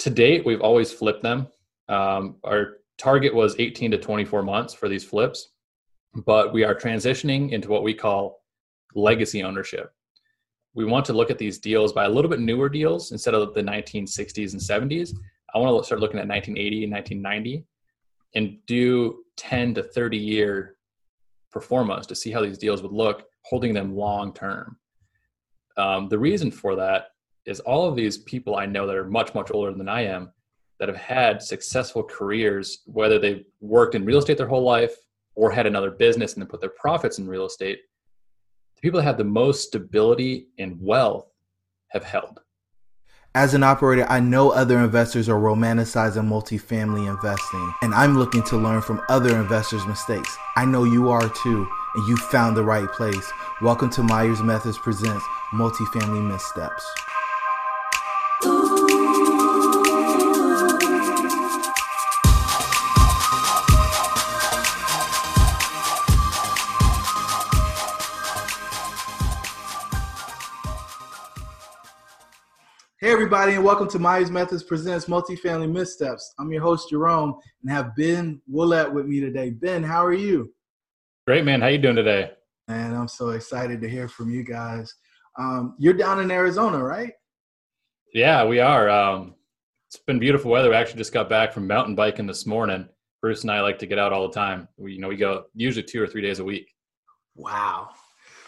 to date, we've always flipped them. Um, our target was 18 to 24 months for these flips, but we are transitioning into what we call legacy ownership. We want to look at these deals by a little bit newer deals instead of the 1960s and 70s. I want to start looking at 1980 and 1990 and do 10 to 30 year pro formas to see how these deals would look holding them long term. Um, the reason for that is all of these people I know that are much, much older than I am that have had successful careers, whether they've worked in real estate their whole life or had another business and then put their profits in real estate, the people that have the most stability and wealth have held. As an operator, I know other investors are romanticizing multifamily investing, and I'm looking to learn from other investors' mistakes. I know you are too, and you found the right place. Welcome to Myers Methods Presents Multifamily Missteps. Hey, everybody, and welcome to Myers Methods Presents Multifamily Missteps. I'm your host, Jerome, and have Ben Willett with me today. Ben, how are you? Great, man. How you doing today? And I'm so excited to hear from you guys. Um, you're down in Arizona, right? Yeah, we are. Um, it's been beautiful weather. We actually just got back from mountain biking this morning. Bruce and I like to get out all the time. We, you know, we go usually two or three days a week. Wow,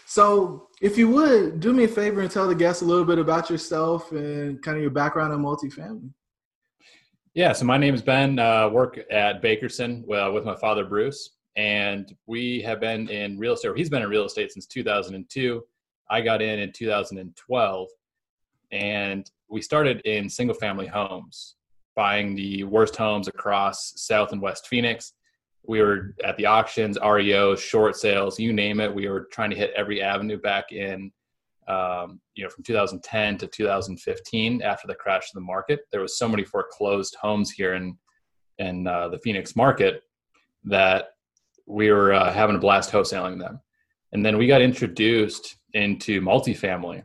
so, if you would do me a favor and tell the guests a little bit about yourself and kind of your background in multifamily. Yeah, so my name is Ben. Uh, work at Bakerson uh, with my father Bruce, and we have been in real estate. He's been in real estate since 2002. I got in in 2012, and we started in single family homes, buying the worst homes across South and West Phoenix we were at the auctions, REOs, short sales, you name it. We were trying to hit every avenue back in, um, you know, from 2010 to 2015 after the crash of the market. There was so many foreclosed homes here in in uh, the Phoenix market that we were uh, having a blast wholesaling them. And then we got introduced into multifamily.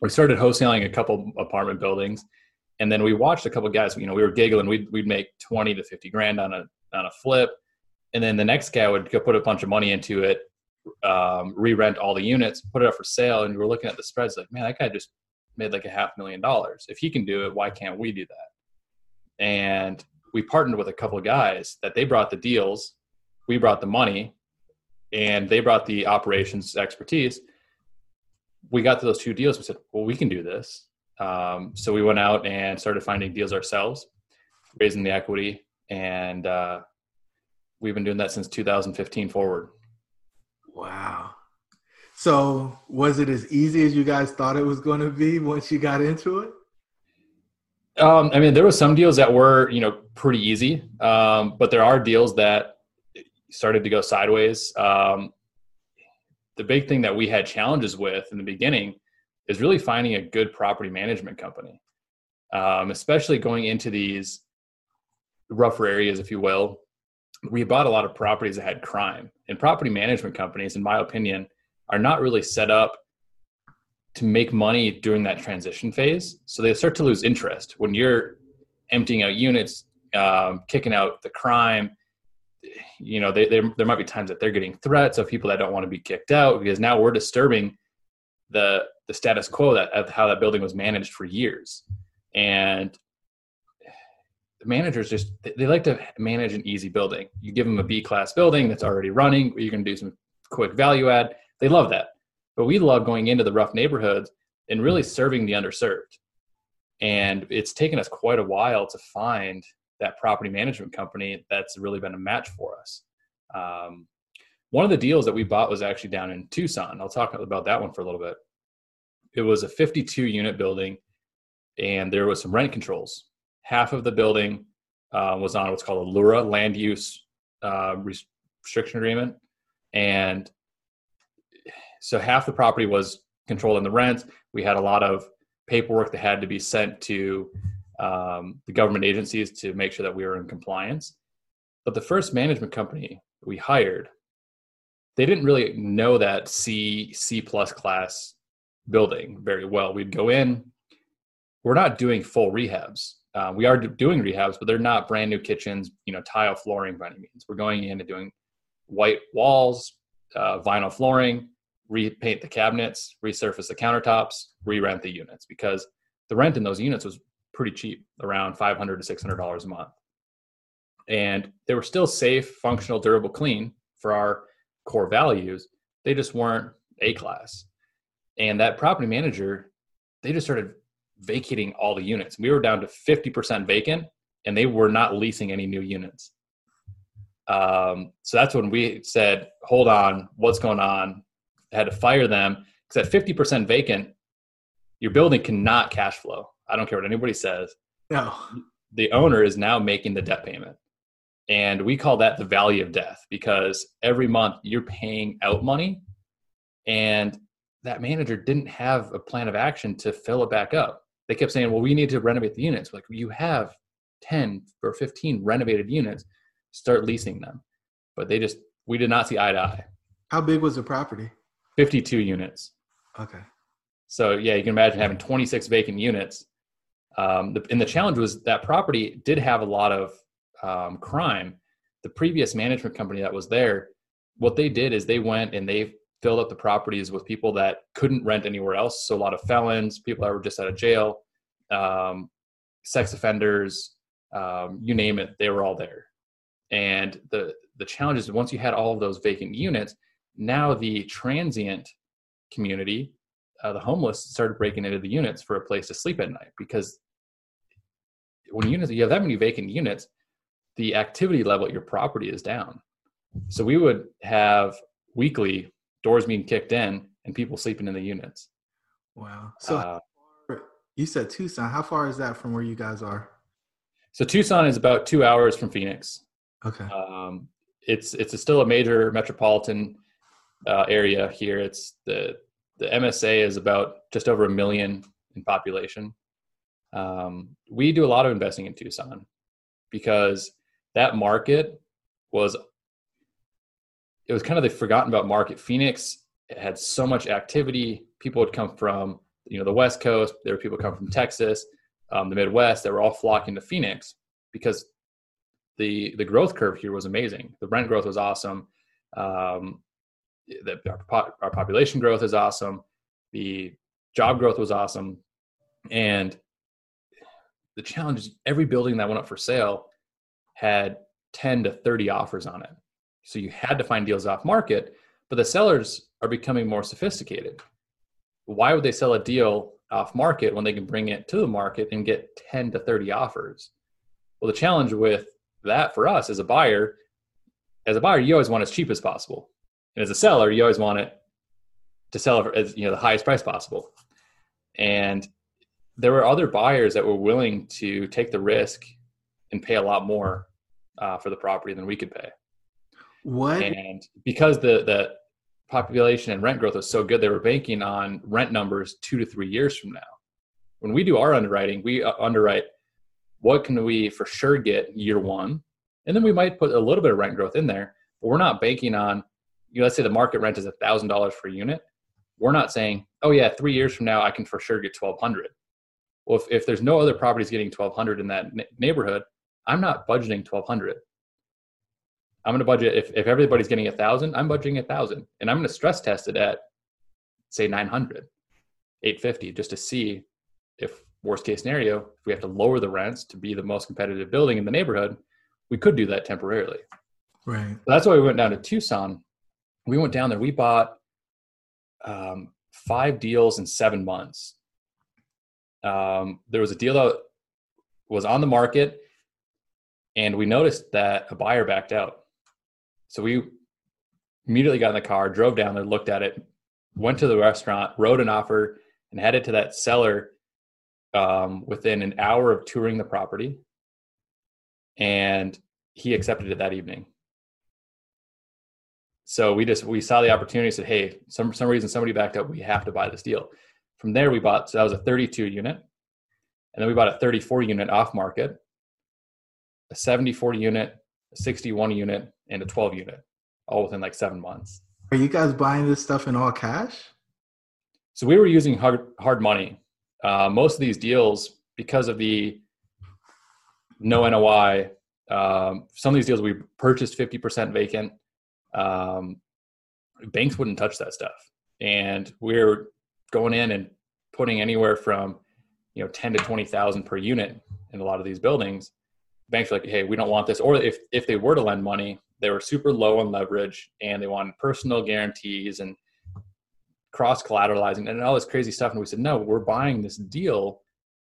We started wholesaling a couple apartment buildings, and then we watched a couple guys. You know, we were giggling. We'd we'd make 20 to 50 grand on a on a flip and then the next guy would go put a bunch of money into it, um, re-rent all the units, put it up for sale, and we're looking at the spreads like, man, that guy just made like a half million dollars. If he can do it, why can't we do that? And we partnered with a couple of guys that they brought the deals, we brought the money, and they brought the operations expertise. We got to those two deals. We said, well, we can do this. Um, so we went out and started finding deals ourselves, raising the equity, and uh, we've been doing that since 2015 forward. Wow. So was it as easy as you guys thought it was going to be once you got into it? Um, I mean, there were some deals that were, you know, pretty easy, um, but there are deals that started to go sideways. Um, the big thing that we had challenges with in the beginning is really finding a good property management company, um, especially going into these rougher areas, if you will, we bought a lot of properties that had crime and property management companies in my opinion are not really set up to make money during that transition phase. So they start to lose interest. When you're emptying out units um, kicking out the crime you know they, they, there might be times that they're getting threats of people that don't want to be kicked out because now we're disturbing the the status quo that of how that building was managed for years. And managers just they like to manage an easy building. You give them a B class building that's already running, you can do some quick value add. They love that. But we love going into the rough neighborhoods and really serving the underserved. And it's taken us quite a while to find that property management company that's really been a match for us. Um, one of the deals that we bought was actually down in Tucson. I'll talk about that one for a little bit. It was a 52 unit building, and there was some rent controls half of the building uh, was on what's called a LURA land use uh, restriction agreement, and so half the property was controlled in the rent. We had a lot of paperwork that had to be sent to um, the government agencies to make sure that we were in compliance. But the first management company we hired, they didn't really know that C C plus class building very well. We'd go in, we're not doing full rehabs Uh, we are doing rehabs, but they're not brand new kitchens, you know, tile flooring by any means. We're going in and doing white walls, uh, vinyl flooring, repaint the cabinets, resurface the countertops, re-rent the units because the rent in those units was pretty cheap, around 500 to 600 dollars a month, and they were still safe, functional, durable, clean for our core values. They just weren't A class, and that property manager, they just started vacating all the units. We were down to 50% vacant, and they were not leasing any new units. Um, so that's when we said, hold on, what's going on? I had to fire them because at 50% vacant, your building cannot cash flow. I don't care what anybody says. No. The owner is now making the debt payment. And we call that the valley of death because every month you're paying out money and that manager didn't have a plan of action to fill it back up. They kept saying, well, we need to renovate the units. Like you have 10 or 15 renovated units start leasing them. But they just, we did not see eye to eye. How big was the property? 52 units. Okay. So yeah, you can imagine having 26 vacant units. Um, the, and the challenge was that property did have a lot of um, crime. The previous management company that was there, what they did is they went and they filled up the properties with people that couldn't rent anywhere else. So a lot of felons, people that were just out of jail, um, sex offenders, um, you name it, they were all there. And the the challenge is once you had all of those vacant units, now the transient community, uh, the homeless, started breaking into the units for a place to sleep at night because when units you have that many vacant units, the activity level at your property is down. So we would have weekly doors being kicked in and people sleeping in the units. Wow. So uh, you said Tucson. How far is that from where you guys are? So Tucson is about two hours from Phoenix. Okay. Um, it's it's a still a major metropolitan uh, area here. It's the the MSA is about just over a million in population. Um, we do a lot of investing in Tucson because that market was it was kind of the forgotten about market. Phoenix had so much activity. People would come from you know the West Coast. There were people come from Texas, um, the Midwest. That were all flocking to Phoenix because the the growth curve here was amazing. The rent growth was awesome. Um, the, our, our population growth is awesome. The job growth was awesome, and the challenge is every building that went up for sale had 10 to 30 offers on it. So you had to find deals off market, but the sellers are becoming more sophisticated. Why would they sell a deal off market when they can bring it to the market and get 10 to 30 offers? Well, the challenge with that for us as a buyer, as a buyer, you always want as cheap as possible. And as a seller, you always want it to sell as you know the highest price possible. And there were other buyers that were willing to take the risk and pay a lot more uh, for the property than we could pay. What? And because the the population and rent growth was so good, they were banking on rent numbers two to three years from now. When we do our underwriting, we uh, underwrite what can we for sure get year one, and then we might put a little bit of rent growth in there. But we're not banking on. You know, let's say the market rent is a thousand dollars per unit. We're not saying, oh yeah, three years from now I can for sure get twelve hundred. Well, if, if there's no other properties getting twelve hundred in that neighborhood, I'm not budgeting twelve hundred. I'm going to budget if, if everybody's getting a thousand, I'm budgeting a thousand, and I'm going to stress test it at say 900, 850, just to see if worst case scenario, if we have to lower the rents to be the most competitive building in the neighborhood, we could do that temporarily. Right. So that's why we went down to Tucson. We went down there. We bought um, five deals in seven months. Um, there was a deal that was on the market, and we noticed that a buyer backed out. So we immediately got in the car, drove down there, looked at it, went to the restaurant, wrote an offer, and headed to that seller um, within an hour of touring the property. And he accepted it that evening. So we just we saw the opportunity, said, "Hey, some some reason somebody backed up. We have to buy this deal." From there, we bought. So that was a 32 unit, and then we bought a 34 unit off market, a 74 unit, 61 unit, and a 12 unit, all within like seven months. Are you guys buying this stuff in all cash? So we were using hard hard money. Uh, most of these deals, because of the no NOI. Um, some of these deals we purchased 50% vacant. Um, banks wouldn't touch that stuff. And we're going in and putting anywhere from, you know, 10 to 20,000 per unit in a lot of these buildings. Banks like, hey, we don't want this. Or if, if they were to lend money, they were super low on leverage and they wanted personal guarantees and cross collateralizing and all this crazy stuff. And we said, no, we're buying this deal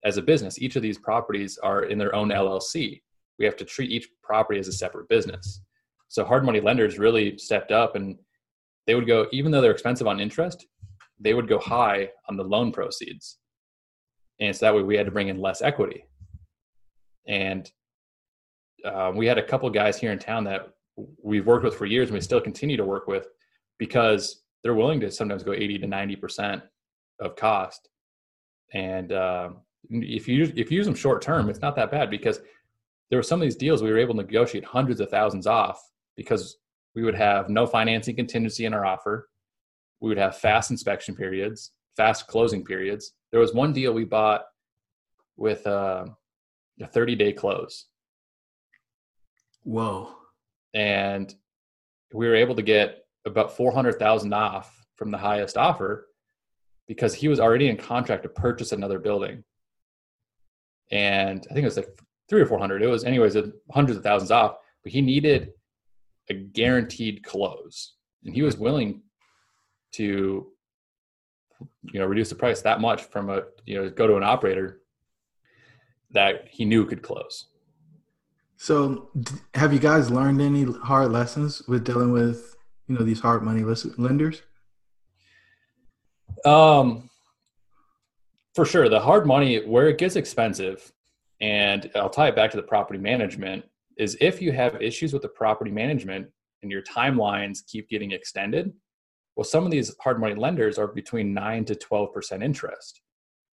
as a business. Each of these properties are in their own LLC. We have to treat each property as a separate business. So hard money lenders really stepped up and they would go, even though they're expensive on interest, they would go high on the loan proceeds. And so that way we had to bring in less equity. And uh, we had a couple guys here in town that we've worked with for years and we still continue to work with because they're willing to sometimes go 80 to 90% of cost. And uh, if you if you use them short term, it's not that bad because there were some of these deals we were able to negotiate hundreds of thousands off because we would have no financing contingency in our offer. We would have fast inspection periods, fast closing periods. There was one deal we bought with uh, a 30 day close. Whoa. And we were able to get about 400,000 off from the highest offer because he was already in contract to purchase another building. And I think it was like three or 400. It was anyways, hundreds of thousands off, but he needed a guaranteed close and he was mm-hmm. willing to you know reduce the price that much from a you know go to an operator that he knew could close so have you guys learned any hard lessons with dealing with you know these hard money lenders um for sure the hard money where it gets expensive and i'll tie it back to the property management is if you have issues with the property management and your timelines keep getting extended, well, some of these hard money lenders are between 9 to 12% interest.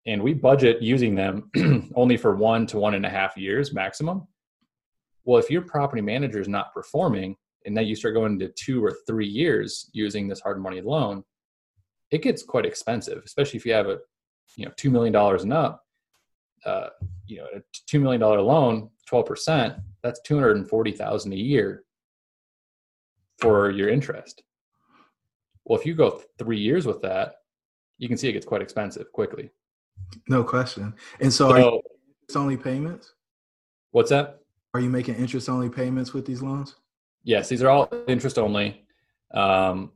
And we budget using them only for one to one and a half years maximum. Well, if your property manager is not performing and then you start going to two or three years using this hard money loan, it gets quite expensive, especially if you have a you know $2 million and up. Uh, you know, a $2 million loan, 12%, that's 240,000 a year for your interest. Well, if you go three years with that, you can see it gets quite expensive quickly. No question. And so, so are you only payments? What's that? Are you making interest only payments with these loans? Yes, these are all interest only. Um,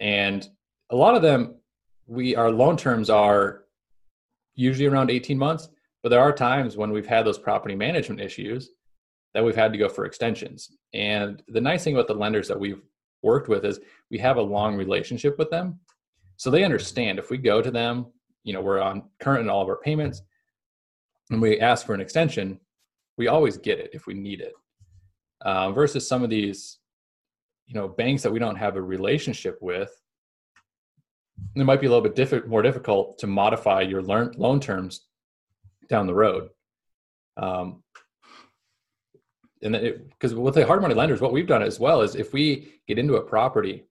and a lot of them, we our loan terms are usually around 18 months, but there are times when we've had those property management issues that we've had to go for extensions. And the nice thing about the lenders that we've worked with is we have a long relationship with them. So they understand if we go to them, you know, we're on current in all of our payments and we ask for an extension, we always get it if we need it. Uh, versus some of these, you know, banks that we don't have a relationship with, it might be a little bit diff- more difficult to modify your loan, loan terms down the road. Um, and because with the hard money lenders, what we've done as well is if we get into a property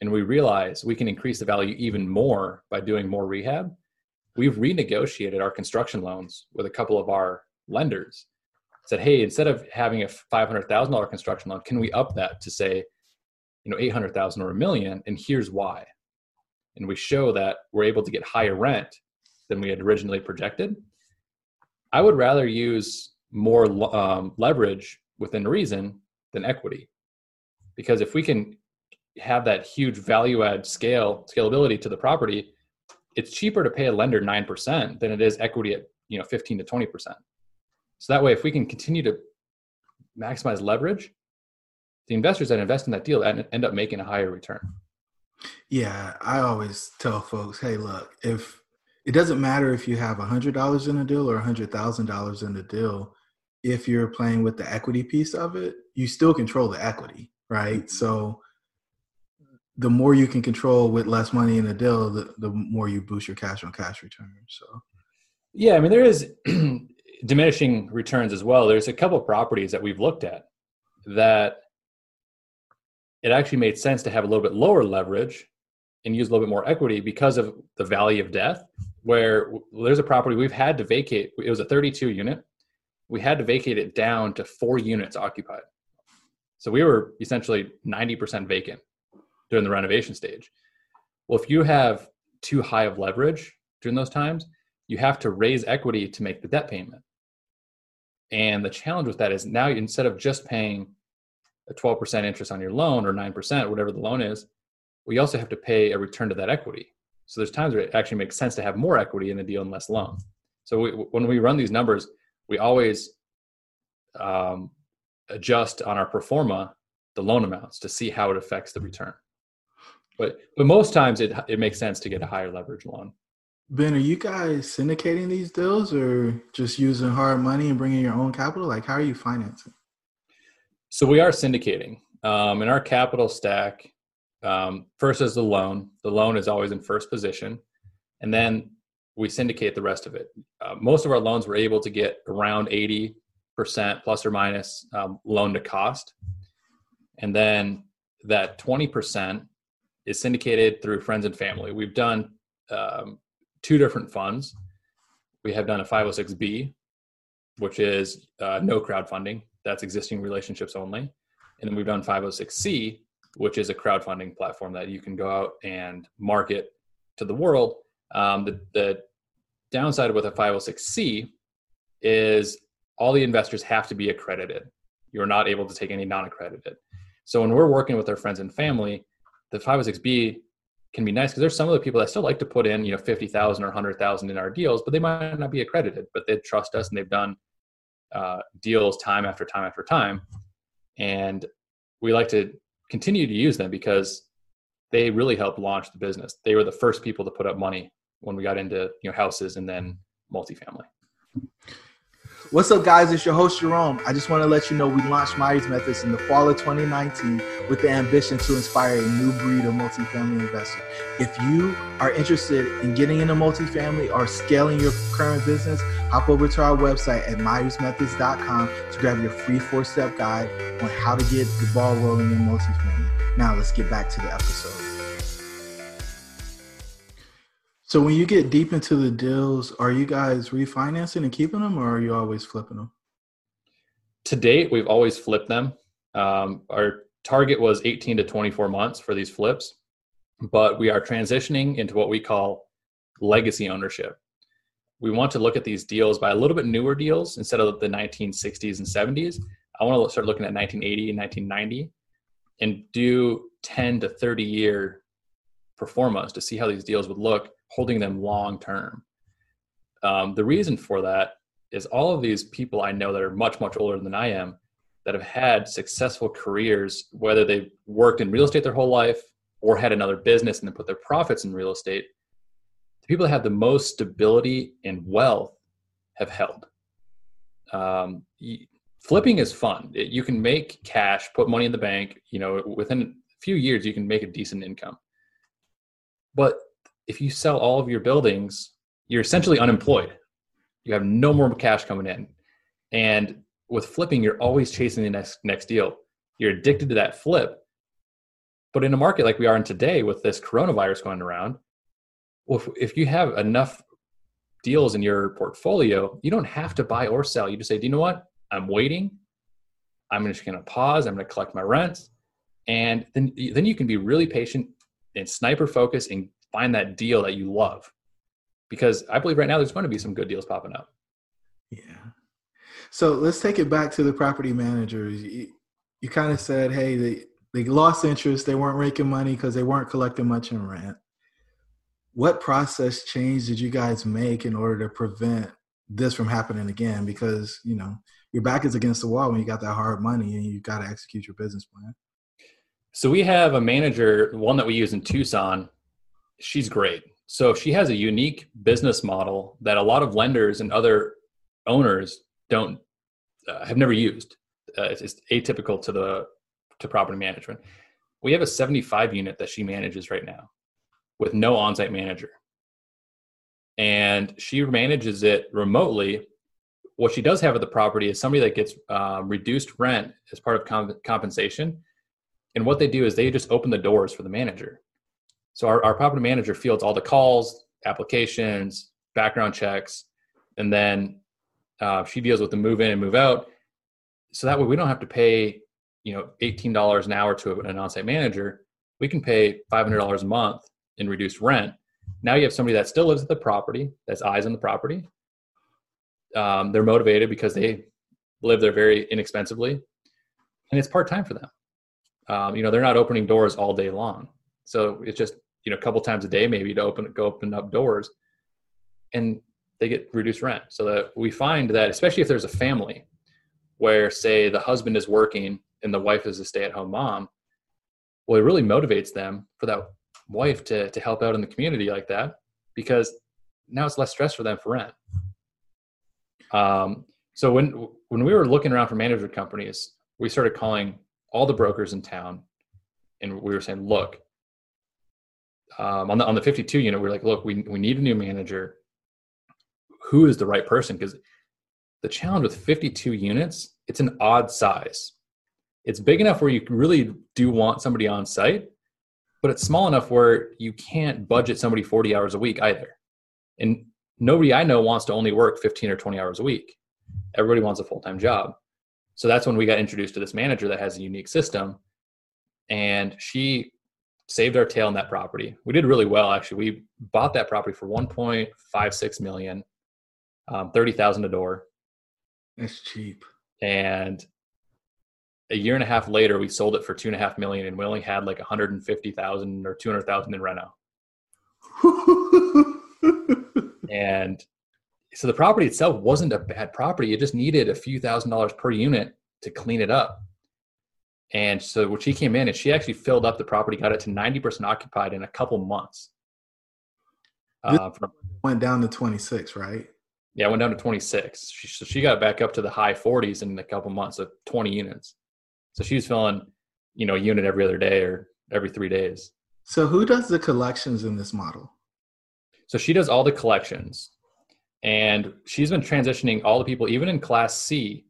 and we realize we can increase the value even more by doing more rehab, we've renegotiated our construction loans with a couple of our lenders. Said, hey, instead of having a five hundred thousand dollar construction loan, can we up that to say, you know, eight hundred thousand or a million? And here's why. And we show that we're able to get higher rent than we had originally projected. I would rather use more um, leverage within reason than equity. Because if we can have that huge value add scale scalability to the property, it's cheaper to pay a lender nine percent than it is equity at you know fifteen to twenty percent. So that way, if we can continue to maximize leverage, the investors that invest in that deal end up making a higher return. Yeah, I always tell folks, hey, look, if it doesn't matter if you have a hundred dollars in a deal or a hundred thousand dollars in a deal, if you're playing with the equity piece of it, you still control the equity, right? Mm-hmm. So the more you can control with less money in a deal, the, the more you boost your cash on cash return. So yeah, I mean there is diminishing returns as well. There's a couple properties that we've looked at that it actually made sense to have a little bit lower leverage and use a little bit more equity because of the valley of death. Where there's a property we've had to vacate. It was a 32 unit we had to vacate it down to four units occupied. So we were essentially 90% vacant during the renovation stage. Well, if you have too high of leverage during those times, you have to raise equity to make the debt payment. And the challenge with that is now instead of just paying a 12% interest on your loan or 9%, whatever the loan is, we also have to pay a return to that equity. So there's times where it actually makes sense to have more equity in a deal and less loan. So we, when we run these numbers, we always um, adjust on our pro forma the loan amounts to see how it affects the return. But but most times it it makes sense to get a higher leverage loan. Ben, are you guys syndicating these deals or just using hard money and bringing your own capital? Like, how are you financing? So we are syndicating. Um, in our capital stack, um, first is the loan. The loan is always in first position, and then we syndicate the rest of it. Uh, most of our loans were able to get around eighty percent plus or minus um, loan to cost, and then that twenty percent is syndicated through friends and family. We've done um, two different funds. We have done a 506B, which is uh, no crowdfunding, that's existing relationships only. And then we've done 506C, which is a crowdfunding platform that you can go out and market to the world. Um, the, the downside with a 506C is all the investors have to be accredited. You're not able to take any non accredited. So when we're working with our friends and family, the 506B can be nice because there's some of the people that still like to put in, you know, 50,000 or 100,000 in our deals, but they might not be accredited, but they trust us and they've done uh, deals time after time after time. And we like to continue to use them because they really helped launch the business. They were the first people to put up money when we got into, you know, houses and then multifamily. What's up, guys? It's your host, Jerome. I just want to let you know we launched Myers Methods in the fall of 2019 with the ambition to inspire a new breed of multifamily investor. If you are interested in getting into multifamily or scaling your current business, hop over to our website at myersmethods.com to grab your free four step guide on how to get the ball rolling in multifamily. Now, let's get back to the episode. So when you get deep into the deals, are you guys refinancing and keeping them, or are you always flipping them? To date, we've always flipped them. Um, our target was 18 to 24 months for these flips, but we are transitioning into what we call legacy ownership. We want to look at these deals by a little bit newer deals instead of the 1960s and 70s. I want to start looking at 1980 and 1990 and do 10 to 30 year pro formas to see how these deals would look holding them long term. Um, the reason for that is all of these people I know that are much, much older than I am that have had successful careers, whether they've worked in real estate their whole life or had another business and then put their profits in real estate, the people that have the most stability and wealth have held. Um, flipping is fun. It, you can make cash, put money in the bank. You know, within a few years, you can make a decent income. But if you sell all of your buildings, you're essentially unemployed. You have no more cash coming in. And with flipping, you're always chasing the next next deal. You're addicted to that flip. But in a market like we are in today with this coronavirus going around, well, if, if you have enough deals in your portfolio, you don't have to buy or sell. You just say, do you know what? I'm waiting. I'm just going to pause. I'm going to collect my rents. And then, then you can be really patient and sniper focus and find that deal that you love. Because i believe right now there's going to be some good deals popping up. Yeah. So let's take it back to the property managers. You, you kind of said hey they, they lost interest they weren't making money because they weren't collecting much in rent. What process change did you guys make in order to prevent this from happening again? Because you know your back is against the wall when you got that hard money and you got to execute your business plan. So we have a manager one that we use in tucson she's great. So she has a unique business model that a lot of lenders and other owners don't uh, have never used. Uh, it's, it's, atypical to the to property management. We have a 75 unit that she manages right now with no on-site manager. And she manages it remotely. What she does have at the property is somebody that gets um, reduced rent as part of comp- compensation. And what they do is they just open the doors for the manager. So our, our property manager fields all the calls, applications, background checks, and then Uh, she deals with the move in and move out. So that way we don't have to pay, you know, $18 an hour to an on-site manager. We can pay $500 a month in reduced rent. Now you have somebody that still lives at the property, that's eyes on the property. Um, they're motivated because they live there very inexpensively, and it's part time for them. Um, you know, they're not opening doors all day long, so it's just you know a couple times a day maybe to open go open up doors, and they get reduced rent. So that we find that especially if there's a family where say the husband is working and the wife is a stay at home mom, well, it really motivates them for that wife to to help out in the community like that because now it's less stress for them for rent. Um, so when when we were looking around for management companies, we started calling all the brokers in town, and we were saying, look, um, on the on the 52 unit, we are like, look, we we need a new manager. Who is the right person? Because the challenge with 52 units, it's an odd size. It's big enough where you really do want somebody on site, but it's small enough where you can't budget somebody 40 hours a week either. And nobody I know wants to only work 15 or 20 hours a week. Everybody wants a full time job. So that's when we got introduced to this manager that has a unique system. And she saved our tail on that property. We did really well, actually. We bought that property for 1.56 million, um, 30,000 a door. That's cheap. And a year and a half later, we sold it for two and a half million, and we only had like 150,000 or 200,000 in reno. and so the property itself wasn't a bad property. It just needed a few thousand dollars per unit to clean it up. And so when she came in and she actually filled up the property, got it to 90% occupied in a couple months. Uh, from, went down to 26, right? Yeah, went down to 26. She, so she got back up to the high 40s in a couple months of 20 units. So she was filling, you know, a unit every other day or every three days. So who does the collections in this model? So she does all the collections. And she's been transitioning all the people, even in Class C,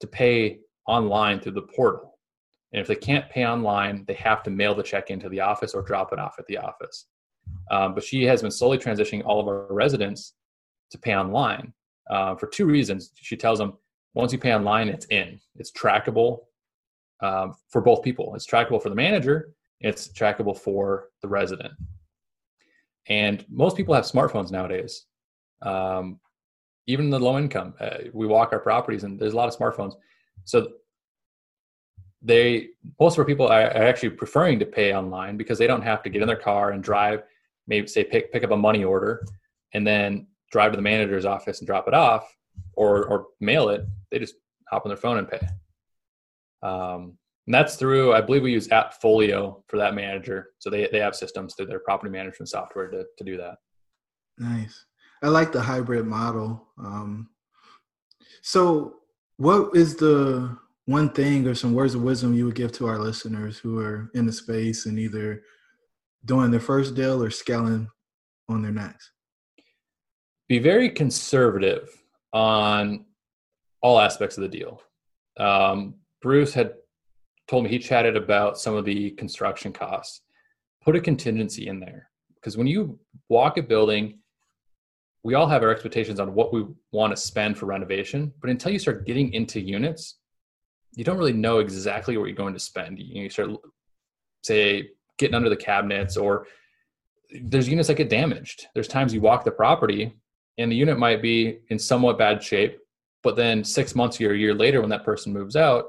to pay online through the portal. And if they can't pay online, they have to mail the check into the office or drop it off at the office. Um, but she has been slowly transitioning all of our residents to pay online uh, for two reasons. She tells them once you pay online, it's in, it's trackable um, for both people. It's trackable for the manager, it's trackable for the resident. And most people have smartphones nowadays. Um, even the low income, uh, we walk our properties and there's a lot of smartphones. So they, most of our people are, are actually preferring to pay online because they don't have to get in their car and drive, maybe say pick, pick up a money order and then drive to the manager's office and drop it off or, or mail it. They just hop on their phone and pay. Um, and that's through, I believe we use AppFolio for that manager. So they, they have systems through their property management software to, to do that. Nice. I like the hybrid model. Um, so, what is the one thing or some words of wisdom you would give to our listeners who are in the space and either doing their first deal or scaling on their next? Be very conservative on all aspects of the deal. Um, Bruce had told me he chatted about some of the construction costs. Put a contingency in there because when you walk a building, we all have our expectations on what we want to spend for renovation, but until you start getting into units, you don't really know exactly what you're going to spend. You, start, say, getting under the cabinets, or there's units that get damaged. There's times you walk the property and the unit might be in somewhat bad shape, but then six months or a year later, when that person moves out,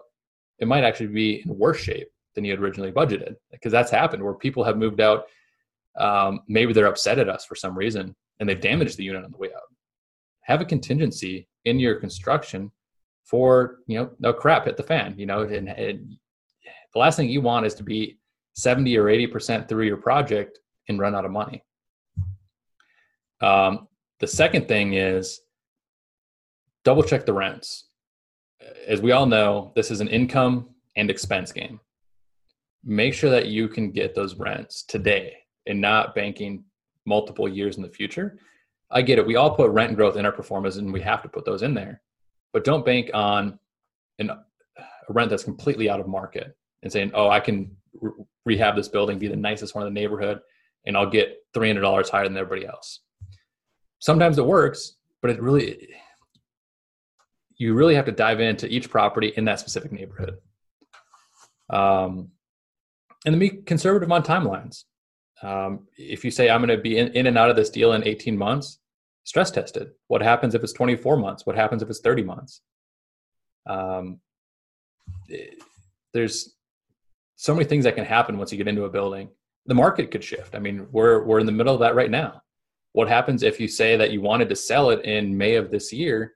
it might actually be in worse shape than you had originally budgeted because that's happened where people have moved out um, maybe they're upset at us for some reason and they've damaged the unit on the way out have a contingency in your construction for you know no crap hit the fan you know and, and the last thing you want is to be 70 or 80 percent through your project and run out of money um, the second thing is double check the rents as we all know, this is an income and expense game. Make sure that you can get those rents today and not banking multiple years in the future. I get it. We all put rent growth in our pro formas and we have to put those in there. But don't bank on an, a rent that's completely out of market and saying, oh, I can re- rehab this building, be the nicest one in the neighborhood, and I'll get $300 higher than everybody else. Sometimes it works, but it really, you really have to dive into each property in that specific neighborhood. Um, and then be conservative on timelines. Um, if you say I'm going to be in, in and out of this deal in 18 months, stress test it. What happens if it's 24 months? What happens if it's 30 months? Um, it, there's so many things that can happen once you get into a building. The market could shift. I mean, we're we're in the middle of that right now. What happens if you say that you wanted to sell it in May of this year?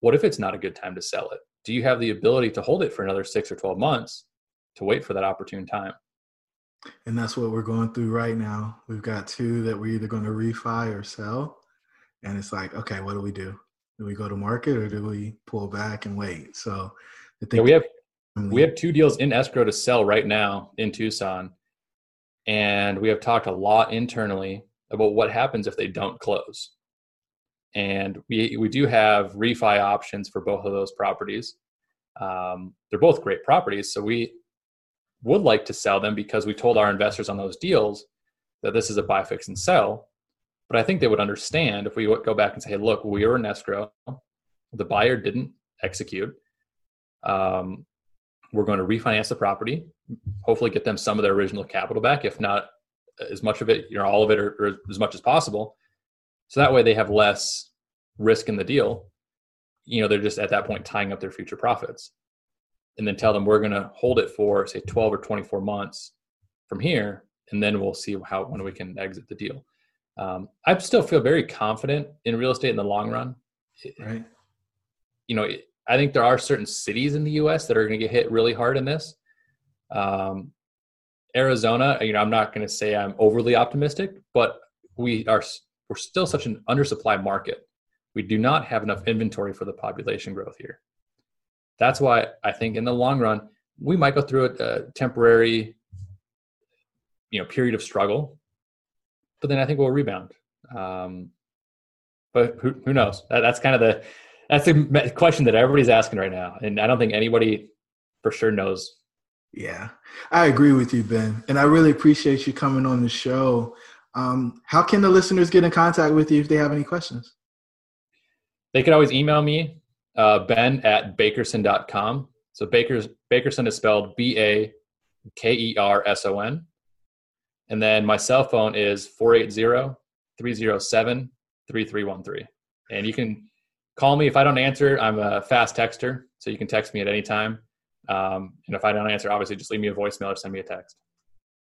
What if it's not a good time to sell it? Do you have the ability to hold it for another six or 12 months to wait for that opportune time? And that's what we're going through right now. We've got two that we're either going to refi or sell. And it's like, okay, what do we do? Do we go to market or do we pull back and wait? So yeah, we have we have two deals in escrow to sell right now in Tucson. And we have talked a lot internally about what happens if they don't close. And we, we do have refi options for both of those properties. Um, they're both great properties. So we would like to sell them because we told our investors on those deals that this is a buy, fix, and sell. But I think they would understand if we go back and say, hey, look, we were in escrow. The buyer didn't execute. Um, we're going to refinance the property, hopefully get them some of their original capital back, if not as much of it, you know, all of it or, or as much as possible. So that way they have less risk in the deal. You know, they're just at that point tying up their future profits. And then tell them we're going to hold it for say 12 or 24 months from here, and then we'll see how when we can exit the deal. Um, I still feel very confident in real estate in the long run. Right. You know, I think there are certain cities in the U.S. that are going to get hit really hard in this. Um, Arizona, you know, I'm not going to say I'm overly optimistic, but we are we're still such an undersupplied market. We do not have enough inventory for the population growth here. That's why I think in the long run we might go through a, a temporary, you know, period of struggle, but then I think we'll rebound. Um, but who, who knows? That, that's kind of the that's the question that everybody's asking right now, and I don't think anybody for sure knows. Yeah, I agree with you, Ben, and I really appreciate you coming on the show. Um, how can the listeners get in contact with you if they have any questions? They could always email me, uh, ben at bakerson.com. So Baker's, Bakerson is spelled B A K E R S O N. And then my cell phone is 480 307 3313. And you can call me if I don't answer. I'm a fast texter, so you can text me at any time. Um, and if I don't answer, obviously just leave me a voicemail or send me a text.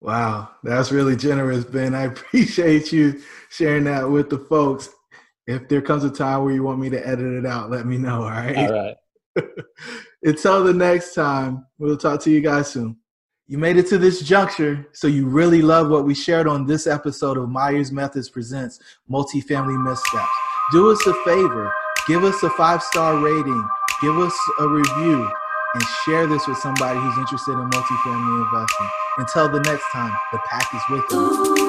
Wow, that's really generous, Ben. I appreciate you sharing that with the folks. If there comes a time where you want me to edit it out, let me know. All right. All right. Until the next time, we'll talk to you guys soon. You made it to this juncture, so you really love what we shared on this episode of Myers Methods Presents Multifamily Missteps. Do us a favor Give us a five star rating, give us a review, and share this with somebody who's interested in multifamily investing. Until the next time, the pack is with you.